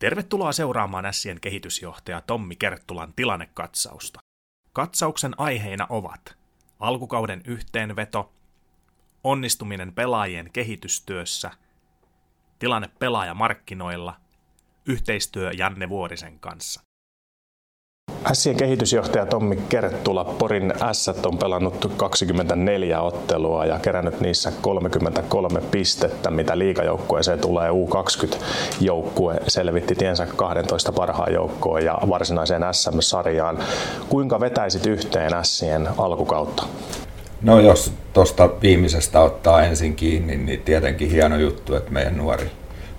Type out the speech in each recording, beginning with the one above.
Tervetuloa seuraamaan Ässien kehitysjohtaja Tommi Kerttulan tilannekatsausta. Katsauksen aiheina ovat alkukauden yhteenveto, onnistuminen pelaajien kehitystyössä, tilanne pelaajamarkkinoilla, yhteistyö Janne Vuorisen kanssa. Ässien kehitysjohtaja Tommi Kerttula, Porin Ässät on pelannut 24 ottelua ja kerännyt niissä 33 pistettä, mitä liikajoukkueeseen tulee. U20-joukkue selvitti tiensä 12 parhaan joukkoon ja varsinaiseen SM-sarjaan. Kuinka vetäisit yhteen Ässien alkukautta? No jos tuosta viimeisestä ottaa ensin kiinni, niin tietenkin hieno juttu, että meidän nuori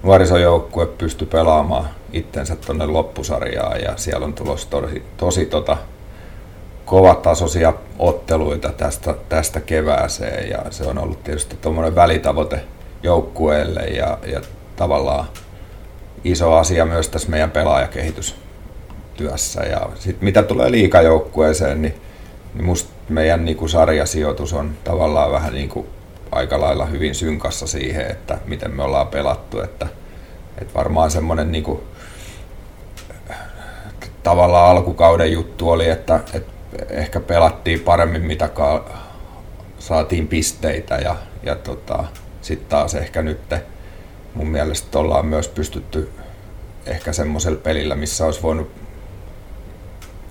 nuorisojoukkue pystyi pelaamaan itsensä tuonne loppusarjaan ja siellä on tulossa tosi, tosi tota, kovatasoisia otteluita tästä, tästä kevääseen ja se on ollut tietysti tuommoinen välitavoite joukkueelle ja, ja tavallaan iso asia myös tässä meidän pelaajakehitystyössä. Ja sit mitä tulee liikajoukkueeseen, niin, niin musta meidän niin kuin sarjasijoitus on tavallaan vähän niin kuin aika lailla hyvin synkassa siihen, että miten me ollaan pelattu. Että, että varmaan semmoinen niin kuin, tavallaan alkukauden juttu oli, että, että ehkä pelattiin paremmin, mitä saatiin pisteitä ja, ja tota, sitten taas ehkä nyt mun mielestä ollaan myös pystytty ehkä semmoisella pelillä, missä olisi voinut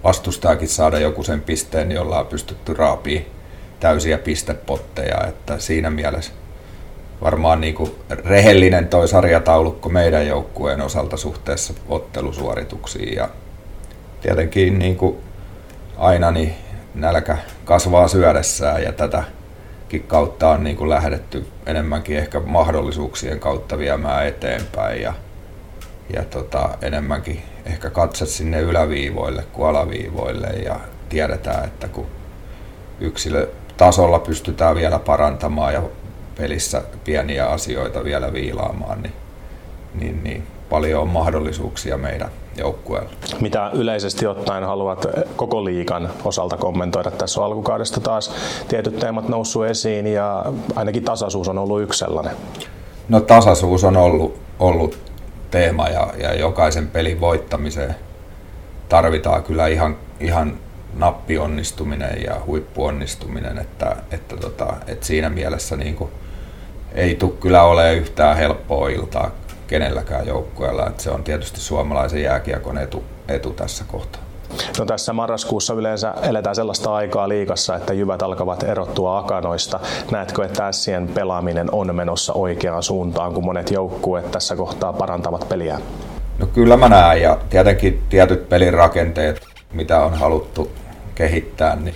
vastustajakin saada joku sen pisteen, niin ollaan pystytty raapii täysiä pistepotteja, että siinä mielessä varmaan niin kuin rehellinen toi sarjataulukko meidän joukkueen osalta suhteessa ottelusuorituksiin ja tietenkin niin kuin aina niin nälkä kasvaa syödessään ja tätäkin kautta on niin kuin lähdetty enemmänkin ehkä mahdollisuuksien kautta viemään eteenpäin ja, ja tota, enemmänkin ehkä katse sinne yläviivoille kuin alaviivoille ja tiedetään, että kun yksilötasolla pystytään vielä parantamaan ja pelissä pieniä asioita vielä viilaamaan, niin, niin, niin paljon on mahdollisuuksia meidän joukkueella. Mitä yleisesti ottaen haluat koko liikan osalta kommentoida? Tässä on alkukaudesta taas tietyt teemat noussut esiin ja ainakin tasaisuus on ollut yksi sellainen. No tasaisuus on ollut, ollut teema ja, ja jokaisen pelin voittamiseen tarvitaan kyllä ihan, ihan nappionnistuminen ja huippuonnistuminen, että, että, tota, että siinä mielessä niin kuin, ei tule kyllä ole yhtään helppoa iltaa kenelläkään joukkueella. Että se on tietysti suomalaisen jääkiekon etu, etu tässä kohtaa. No tässä marraskuussa yleensä eletään sellaista aikaa liikassa, että jyvät alkavat erottua akanoista. Näetkö, että ässien pelaaminen on menossa oikeaan suuntaan, kun monet joukkueet tässä kohtaa parantavat peliä? No kyllä mä näen ja tietenkin tietyt pelin rakenteet, mitä on haluttu kehittää, niin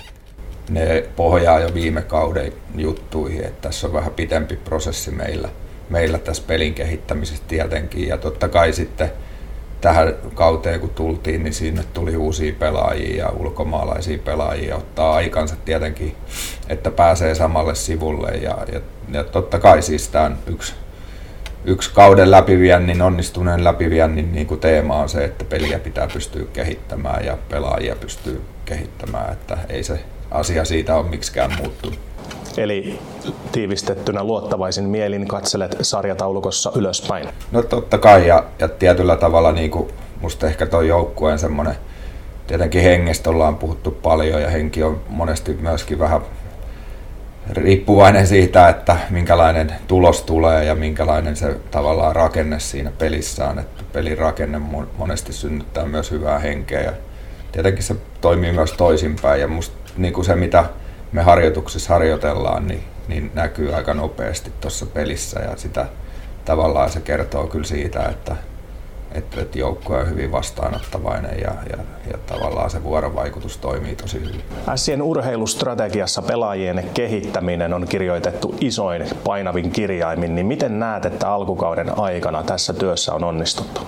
ne pohjaa jo viime kauden juttuihin, että tässä on vähän pitempi prosessi meillä, meillä tässä pelin kehittämisessä tietenkin. Ja totta kai sitten tähän kauteen kun tultiin, niin sinne tuli uusia pelaajia ja ulkomaalaisia pelaajia. Ottaa aikansa tietenkin, että pääsee samalle sivulle. Ja, ja, ja totta kai siis tämä on yksi, yksi kauden läpiviennin, onnistuneen läpiviennin niin kuin teema on se, että peliä pitää pystyä kehittämään ja pelaajia pystyy kehittämään. Että ei se asia siitä ole miksikään muuttunut. Eli tiivistettynä luottavaisin mielin katselet sarjataulukossa ylöspäin. No totta kai ja, ja tietyllä tavalla niin kuin musta ehkä tuo joukkueen semmoinen, tietenkin hengestä ollaan puhuttu paljon ja henki on monesti myöskin vähän riippuvainen siitä, että minkälainen tulos tulee ja minkälainen se tavallaan rakenne siinä pelissä on. Että pelin rakenne monesti synnyttää myös hyvää henkeä ja tietenkin se toimii myös toisinpäin ja musta niin kuin se mitä me harjoituksissa harjoitellaan, niin, niin näkyy aika nopeasti tuossa pelissä ja sitä tavallaan se kertoo kyllä siitä, että, että, että joukkue on hyvin vastaanottavainen ja, ja, ja tavallaan se vuorovaikutus toimii tosi hyvin. Ässien urheilustrategiassa pelaajien kehittäminen on kirjoitettu isoin painavin kirjaimin, niin miten näet, että alkukauden aikana tässä työssä on onnistuttu?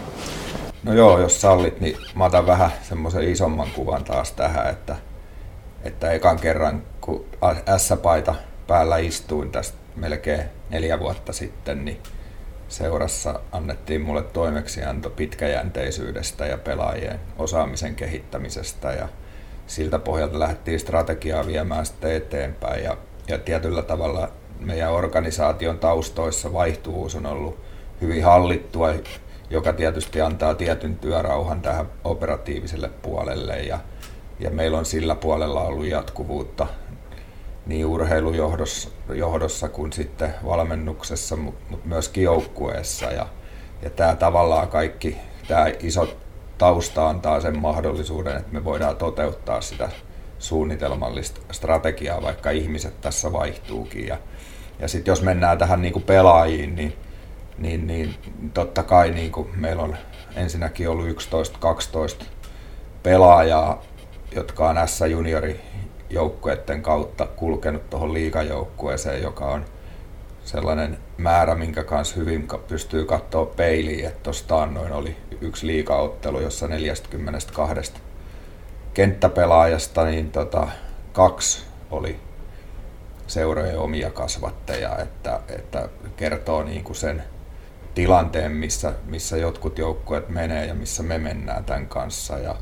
No joo, jos sallit, niin mä otan vähän semmoisen isomman kuvan taas tähän, että, että ekan kerran kun S-paita päällä istuin tästä melkein neljä vuotta sitten, niin seurassa annettiin mulle toimeksianto pitkäjänteisyydestä ja pelaajien osaamisen kehittämisestä ja siltä pohjalta lähdettiin strategiaa viemään sitten eteenpäin ja, ja tietyllä tavalla meidän organisaation taustoissa vaihtuvuus on ollut hyvin hallittua joka tietysti antaa tietyn työrauhan tähän operatiiviselle puolelle ja, ja meillä on sillä puolella ollut jatkuvuutta niin urheilujohdossa johdossa kuin sitten valmennuksessa, mutta myöskin joukkueessa. Ja, ja tämä tavallaan kaikki, tämä iso tausta antaa sen mahdollisuuden, että me voidaan toteuttaa sitä suunnitelmallista strategiaa, vaikka ihmiset tässä vaihtuukin. Ja, ja sitten jos mennään tähän niin kuin pelaajiin, niin, niin, niin totta kai niin kuin meillä on ensinnäkin ollut 11-12 pelaajaa, jotka on S-juniori joukkueiden kautta kulkenut tuohon liikajoukkueeseen, joka on sellainen määrä, minkä kanssa hyvin pystyy katsoa peiliin, että tuosta noin oli yksi liikaottelu, jossa 42 kenttäpelaajasta, niin tota, kaksi oli seurojen omia kasvatteja, että, että kertoo niin kuin sen tilanteen, missä, missä jotkut joukkueet menee ja missä me mennään tämän kanssa. Ja,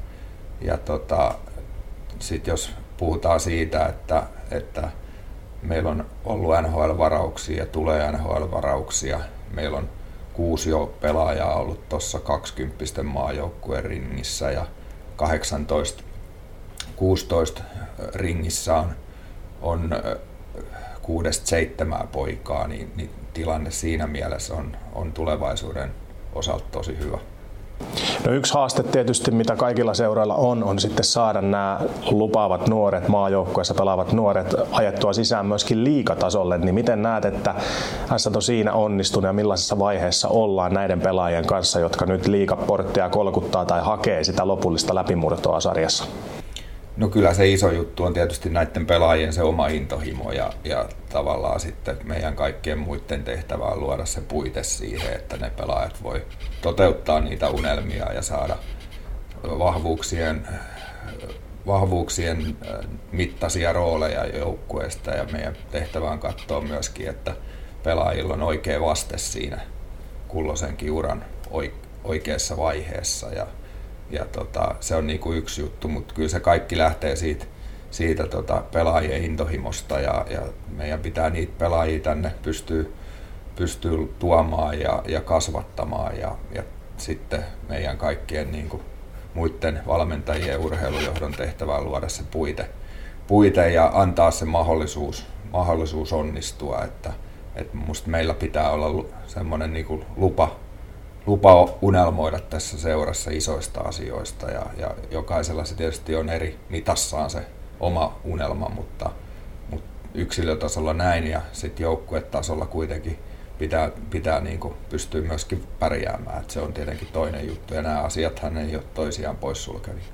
ja tota, sitten jos puhutaan siitä, että, että meillä on ollut NHL-varauksia ja tulee NHL-varauksia. Meillä on kuusi jo pelaajaa ollut tuossa 20 maajoukkueen ringissä ja 18, 16 ringissä on, on kuudesta seitsemää poikaa, niin, niin tilanne siinä mielessä on, on tulevaisuuden osalta tosi hyvä. No yksi haaste tietysti, mitä kaikilla seuroilla on, on sitten saada nämä lupaavat nuoret, maajoukkueessa pelaavat nuoret ajettua sisään myöskin liikatasolle. Niin miten näet, että S on siinä onnistunut ja millaisessa vaiheessa ollaan näiden pelaajien kanssa, jotka nyt liikaporttia kolkuttaa tai hakee sitä lopullista läpimurtoa sarjassa? No kyllä se iso juttu on tietysti näiden pelaajien se oma intohimo ja, ja tavallaan sitten meidän kaikkien muiden tehtävä on luoda se puite siihen, että ne pelaajat voi toteuttaa niitä unelmia ja saada vahvuuksien, vahvuuksien äh, mittaisia rooleja joukkueesta. Ja meidän tehtävä on katsoa myöskin, että pelaajilla on oikea vaste siinä kulloisenkin uran oikeassa vaiheessa. Ja ja tota, se on niinku yksi juttu, mutta kyllä se kaikki lähtee siitä, siitä tota pelaajien intohimosta ja, ja meidän pitää niitä pelaajia tänne pystyä, pystyy tuomaan ja, ja kasvattamaan ja, ja sitten meidän kaikkien niinku muiden valmentajien urheilujohdon tehtävää luoda se puite, puite ja antaa se mahdollisuus, mahdollisuus onnistua, että, että musta meillä pitää olla semmoinen niinku lupa lupa unelmoida tässä seurassa isoista asioista ja, ja jokaisella se tietysti on eri mitassaan se oma unelma, mutta, mutta yksilötasolla näin ja sitten joukkuetasolla kuitenkin pitää, pitää niin kuin pystyä myöskin pärjäämään. Et se on tietenkin toinen juttu ja nämä asiathan ei ole toisiaan poissulkevia.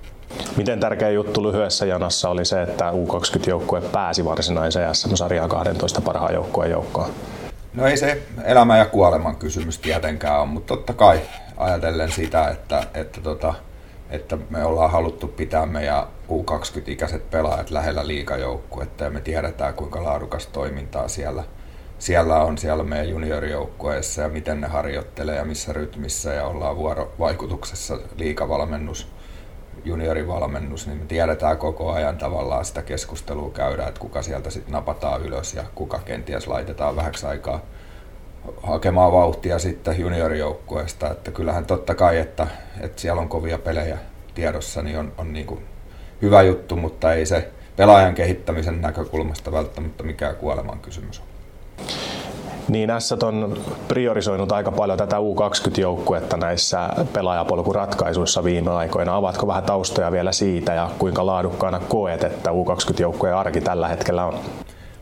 Miten tärkeä juttu lyhyessä janassa oli se, että U20-joukkue pääsi varsinaiseen SM-sarjaan 12 parhaan joukkueen joukkoon? No ei se elämän ja kuoleman kysymys tietenkään ole, mutta totta kai ajatellen sitä, että, että, tota, että me ollaan haluttu pitää meidän U20-ikäiset pelaajat lähellä liikajoukkuetta ja me tiedetään kuinka laadukas toimintaa siellä, siellä on siellä meidän juniorijoukkueessa ja miten ne harjoittelee ja missä rytmissä ja ollaan vuorovaikutuksessa liikavalmennus juniorivalmennus, niin me tiedetään koko ajan tavallaan sitä keskustelua käydä, että kuka sieltä sitten napataan ylös ja kuka kenties laitetaan vähäksi aikaa hakemaan vauhtia sitten juniorijoukkueesta. Että kyllähän totta kai, että, että siellä on kovia pelejä tiedossa, niin on, on niin kuin hyvä juttu, mutta ei se pelaajan kehittämisen näkökulmasta välttämättä mikään kuoleman kysymys ole niin S on priorisoinut aika paljon tätä U20-joukkuetta näissä pelaajapolkuratkaisuissa viime aikoina. Avatko vähän taustoja vielä siitä ja kuinka laadukkaana koet, että U20-joukkueen arki tällä hetkellä on?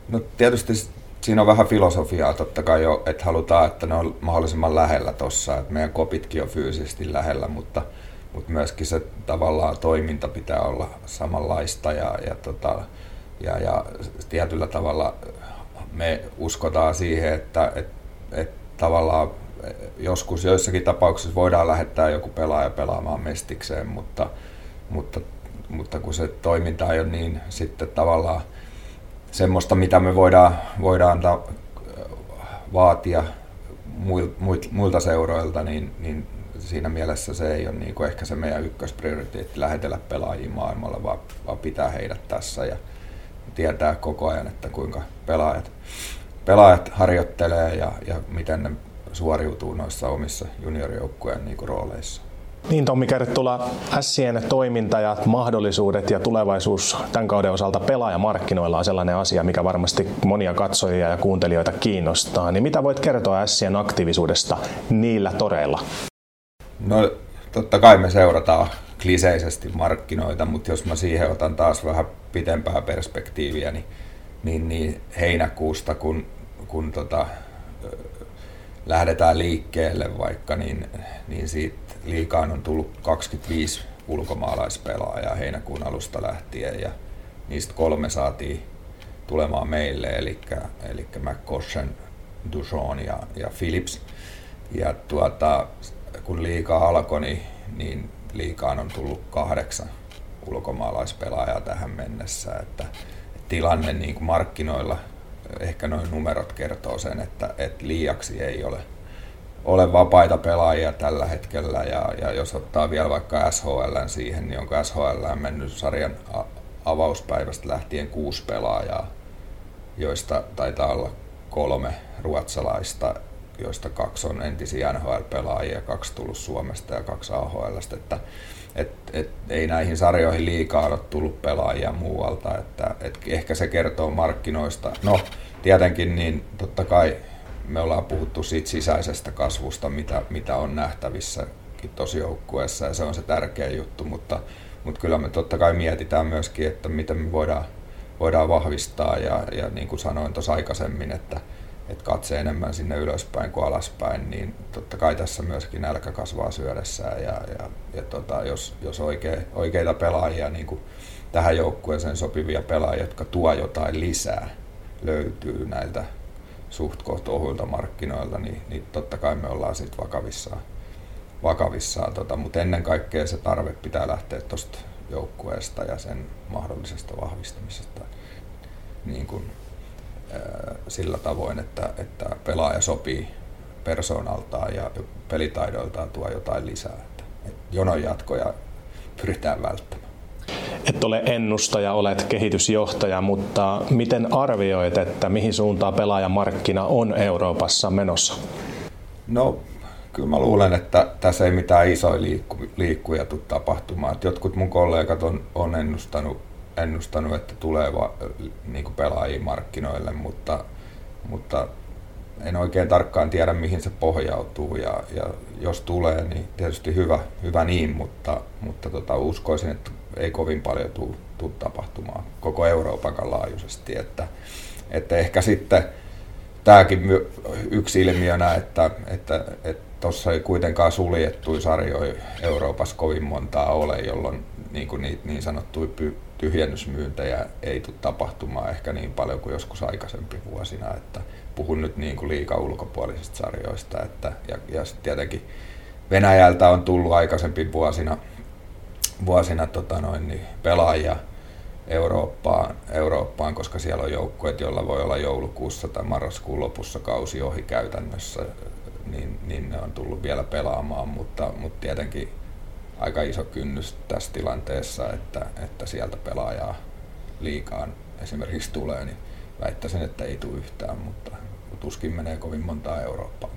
No tietysti siinä on vähän filosofiaa totta kai jo, että halutaan, että ne on mahdollisimman lähellä tuossa, että meidän kopitkin on fyysisesti lähellä, mutta, mutta myöskin se tavallaan toiminta pitää olla samanlaista ja, ja, tota, ja, ja tietyllä tavalla me uskotaan siihen, että, että, että tavallaan joskus joissakin tapauksissa voidaan lähettää joku pelaaja pelaamaan mestikseen, mutta, mutta, mutta kun se toiminta ei ole niin sitten tavallaan semmoista, mitä me voidaan, voidaan antaa, vaatia muilta seuroilta, niin, niin siinä mielessä se ei ole niin kuin ehkä se meidän ykkösprioriteetti lähetellä pelaajia maailmalla, vaan, vaan pitää heidät tässä ja tietää koko ajan, että kuinka pelaajat, pelaajat harjoittelee ja, ja miten ne suoriutuu noissa omissa juniorijoukkueen niin rooleissa. Niin Tommi Kerttula, Sien toiminta ja mahdollisuudet ja tulevaisuus tämän kauden osalta pelaajamarkkinoilla on sellainen asia, mikä varmasti monia katsojia ja kuuntelijoita kiinnostaa. Niin mitä voit kertoa Sien aktiivisuudesta niillä toreilla? No totta kai me seurataan kliseisesti markkinoita, mutta jos mä siihen otan taas vähän pitempää perspektiiviä, niin, niin, niin heinäkuusta, kun, kun tota, lähdetään liikkeelle vaikka, niin, niin siitä liikaan on tullut 25 ulkomaalaispelaajaa heinäkuun alusta lähtien ja niistä kolme saatiin tulemaan meille, eli, eli McCoshen, Dujon ja, ja Philips. Ja tuota, kun liikaa alkoi, niin, niin liikaan on tullut kahdeksan ulkomaalaispelaajaa tähän mennessä. Että tilanne niin kuin markkinoilla, ehkä noin numerot kertoo sen, että, että liiaksi ei ole, ole vapaita pelaajia tällä hetkellä. Ja, ja jos ottaa vielä vaikka SHL siihen, niin onko SHL mennyt sarjan avauspäivästä lähtien kuusi pelaajaa, joista taitaa olla kolme ruotsalaista joista kaksi on entisiä NHL-pelaajia, kaksi tullut Suomesta ja kaksi AHLstä, että et, et, ei näihin sarjoihin liikaa ole tullut pelaajia muualta, että et ehkä se kertoo markkinoista. No, tietenkin niin totta kai me ollaan puhuttu siitä sisäisestä kasvusta, mitä, mitä on nähtävissä tosi joukkueessa ja se on se tärkeä juttu, mutta, mutta kyllä me totta kai mietitään myöskin, että miten me voidaan, voidaan vahvistaa. Ja, ja niin kuin sanoin tuossa aikaisemmin, että, että katse enemmän sinne ylöspäin kuin alaspäin, niin totta kai tässä myöskin nälkä kasvaa syödessään ja, ja, ja tota, jos, jos oikee, oikeita pelaajia niin kuin tähän joukkueeseen sopivia pelaajia, jotka tuo jotain lisää, löytyy näiltä suht koht ohuilta markkinoilta, niin, niin totta kai me ollaan sitten vakavissaan. vakavissaan tota, mutta ennen kaikkea se tarve pitää lähteä tuosta joukkueesta ja sen mahdollisesta vahvistamisesta. Niin kuin sillä tavoin, että, että pelaaja sopii persoonaltaan ja pelitaidoiltaan tuo jotain lisää. Että, että jonon jatkoja pyritään välttämään. Et ole ennustaja, olet kehitysjohtaja, mutta miten arvioit, että mihin suuntaan pelaajamarkkina on Euroopassa menossa? No, kyllä mä luulen, että tässä ei mitään isoja liikku, liikkuja tule tapahtumaan. Et jotkut mun kollegat on, on ennustanut ennustanut, että tulee va, niin kuin pelaajia markkinoille, mutta, mutta en oikein tarkkaan tiedä, mihin se pohjautuu. Ja, ja jos tulee, niin tietysti hyvä, hyvä niin, mutta, mutta tota, uskoisin, että ei kovin paljon tule, tule tapahtumaan koko Euroopan laajuisesti, että, että ehkä sitten tämäkin yksi ilmiönä, että että, että ei kuitenkaan suljettuja sarjoja Euroopassa kovin montaa ole, jolloin niin, kuin niin, niin sanottuja tyhjennysmyyntejä ei tule tapahtumaan ehkä niin paljon kuin joskus aikaisempi vuosina. Että puhun nyt niin kuin liika ulkopuolisista sarjoista. Että, ja, ja tietenkin Venäjältä on tullut aikaisempi vuosina, vuosina tota noin, niin pelaajia Eurooppaan, Eurooppaan, koska siellä on joukkueet, joilla voi olla joulukuussa tai marraskuun lopussa kausi ohi käytännössä, niin, niin ne on tullut vielä pelaamaan, mutta, mutta tietenkin aika iso kynnys tässä tilanteessa, että, että sieltä pelaajaa liikaan esimerkiksi tulee, niin väittäisin, että ei tule yhtään, mutta tuskin menee kovin montaa Eurooppaan.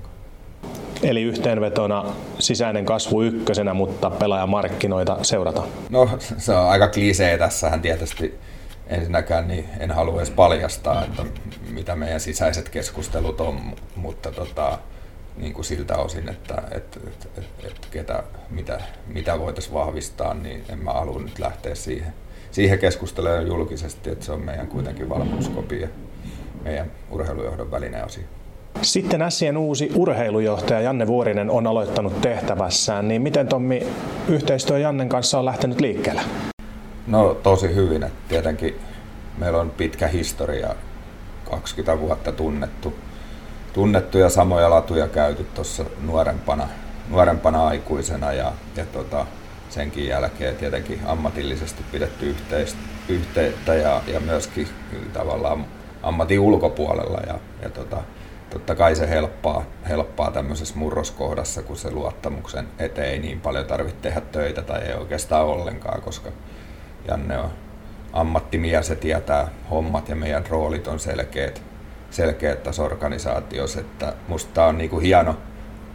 Eli yhteenvetona sisäinen kasvu ykkösenä, mutta pelaajamarkkinoita seurata. No se on aika klisee tässähän tietysti ensinnäkään niin en halua edes paljastaa, että mitä meidän sisäiset keskustelut on, mutta tota, niin kuin siltä osin, että, että, että, että, että ketä, mitä, mitä voitaisiin vahvistaa, niin en mä halua nyt lähteä siihen, siihen keskustelemaan julkisesti, että se on meidän kuitenkin valmiuskopi ja meidän urheilujohdon välinen asia. Sitten Sien uusi urheilujohtaja Janne Vuorinen on aloittanut tehtävässään, niin miten Tommi yhteistyö Jannen kanssa on lähtenyt liikkeelle? No tosi hyvin, että tietenkin meillä on pitkä historia, 20 vuotta tunnettu tunnettuja samoja latuja käyty tuossa nuorempana, nuorempana aikuisena ja, ja tota, senkin jälkeen tietenkin ammatillisesti pidetty yhteistä, yhteyttä ja, ja myöskin tavallaan ammatin ulkopuolella ja, ja tota, totta kai se helppaa, helppaa tämmöisessä murroskohdassa, kun se luottamuksen eteen ei niin paljon tarvitse tehdä töitä tai ei oikeastaan ollenkaan, koska Janne on ammattimies ja tietää hommat ja meidän roolit on selkeät selkeät tässä organisaatiossa, että musta tämä on niinku hieno,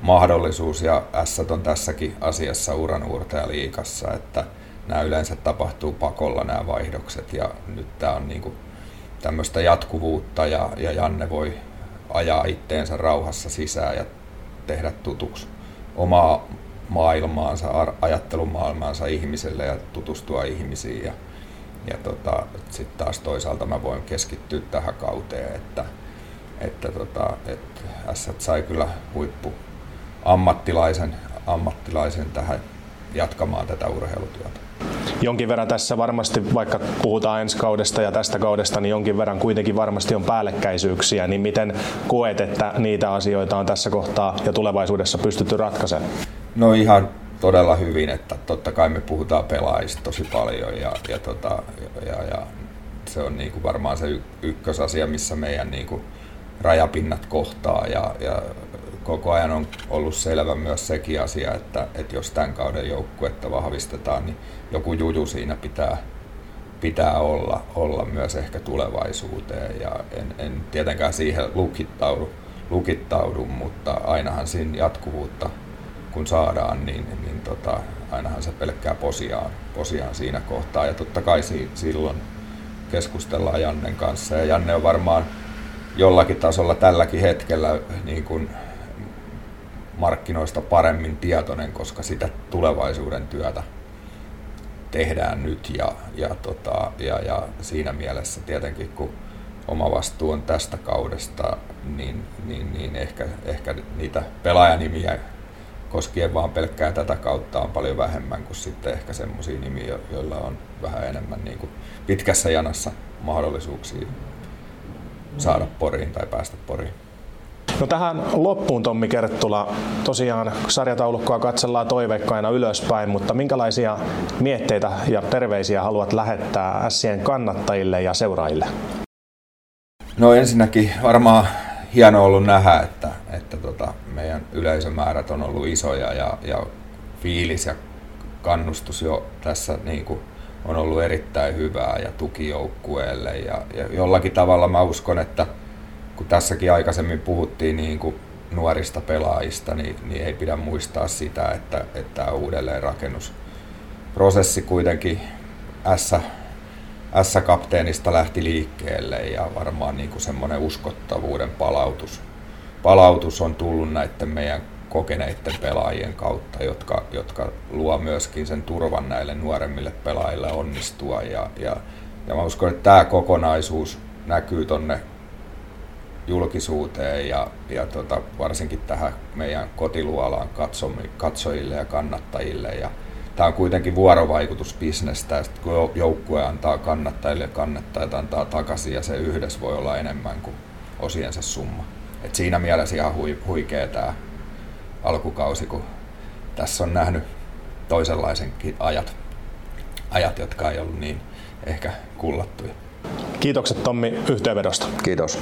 mahdollisuus ja S on tässäkin asiassa uranuurtaja liikassa, että nämä yleensä tapahtuu pakolla nämä vaihdokset ja nyt tämä on niin kuin tämmöistä jatkuvuutta ja, ja Janne voi ajaa itteensä rauhassa sisään ja tehdä tutuksi omaa maailmaansa, ajattelumaailmaansa ihmiselle ja tutustua ihmisiin. Ja, ja tota, sitten taas toisaalta mä voin keskittyä tähän kauteen, että, että, tota, että S sai kyllä huippu ammattilaisen, ammattilaisen tähän jatkamaan tätä urheilutyötä jonkin verran tässä varmasti, vaikka puhutaan ensi kaudesta ja tästä kaudesta, niin jonkin verran kuitenkin varmasti on päällekkäisyyksiä, niin miten koet, että niitä asioita on tässä kohtaa ja tulevaisuudessa pystytty ratkaisemaan? No ihan todella hyvin, että totta kai me puhutaan pelaajista tosi paljon ja, ja, tota, ja, ja se on niin kuin varmaan se ykkösasia, missä meidän niin kuin rajapinnat kohtaa ja, ja koko ajan on ollut selvä myös sekin asia, että, että jos tämän kauden joukkuetta vahvistetaan, niin joku juju siinä pitää, pitää olla, olla myös ehkä tulevaisuuteen. Ja en, en tietenkään siihen lukittaudu, lukittaudu, mutta ainahan siinä jatkuvuutta kun saadaan, niin, niin tota, ainahan se pelkkää posiaan, posiaan siinä kohtaa. Ja totta kai si, silloin keskustellaan Jannen kanssa. Ja Janne on varmaan jollakin tasolla tälläkin hetkellä niin kuin markkinoista paremmin tietoinen, koska sitä tulevaisuuden työtä tehdään nyt ja, ja, tota, ja, ja siinä mielessä tietenkin kun oma vastuu on tästä kaudesta, niin, niin, niin ehkä, ehkä niitä pelaajanimiä koskien vaan pelkkää tätä kautta on paljon vähemmän kuin sitten ehkä semmoisia nimiä, joilla on vähän enemmän niin kuin pitkässä janassa mahdollisuuksia saada poriin tai päästä poriin. No tähän loppuun Tommi Kerttula, tosiaan sarjataulukkoa katsellaan toiveikkaina ylöspäin, mutta minkälaisia mietteitä ja terveisiä haluat lähettää Sien kannattajille ja seuraajille? No ensinnäkin varmaan hieno ollut nähdä, että, että tota, meidän yleisömäärät on ollut isoja ja, ja fiilis ja kannustus jo tässä niin kuin on ollut erittäin hyvää ja tuki joukkueelle. Ja, ja jollakin tavalla mä uskon, että kun tässäkin aikaisemmin puhuttiin niin kuin nuorista pelaajista, niin, niin ei pidä muistaa sitä, että, että tämä uudelleenrakennusprosessi kuitenkin. S-kapteenista lähti liikkeelle ja varmaan niin semmoinen uskottavuuden palautus, palautus on tullut näiden meidän kokeneiden pelaajien kautta, jotka, jotka luo myöskin sen turvan näille nuoremmille pelaajille onnistua. Ja, ja, ja mä uskon, että tämä kokonaisuus näkyy tonne julkisuuteen ja, ja tota, varsinkin tähän meidän kotiluolaan katsojille ja kannattajille. Ja tämä on kuitenkin vuorovaikutusbisnestä, ja kun joukkue antaa kannattajille ja kannattajat antaa takaisin, ja se yhdessä voi olla enemmän kuin osiensa summa. Et siinä mielessä ihan hui, huikea tämä alkukausi, kun tässä on nähnyt toisenlaisenkin ajat, ajat, jotka ei ollut niin ehkä kullattuja. Kiitokset Tommi yhteenvedosta. Kiitos.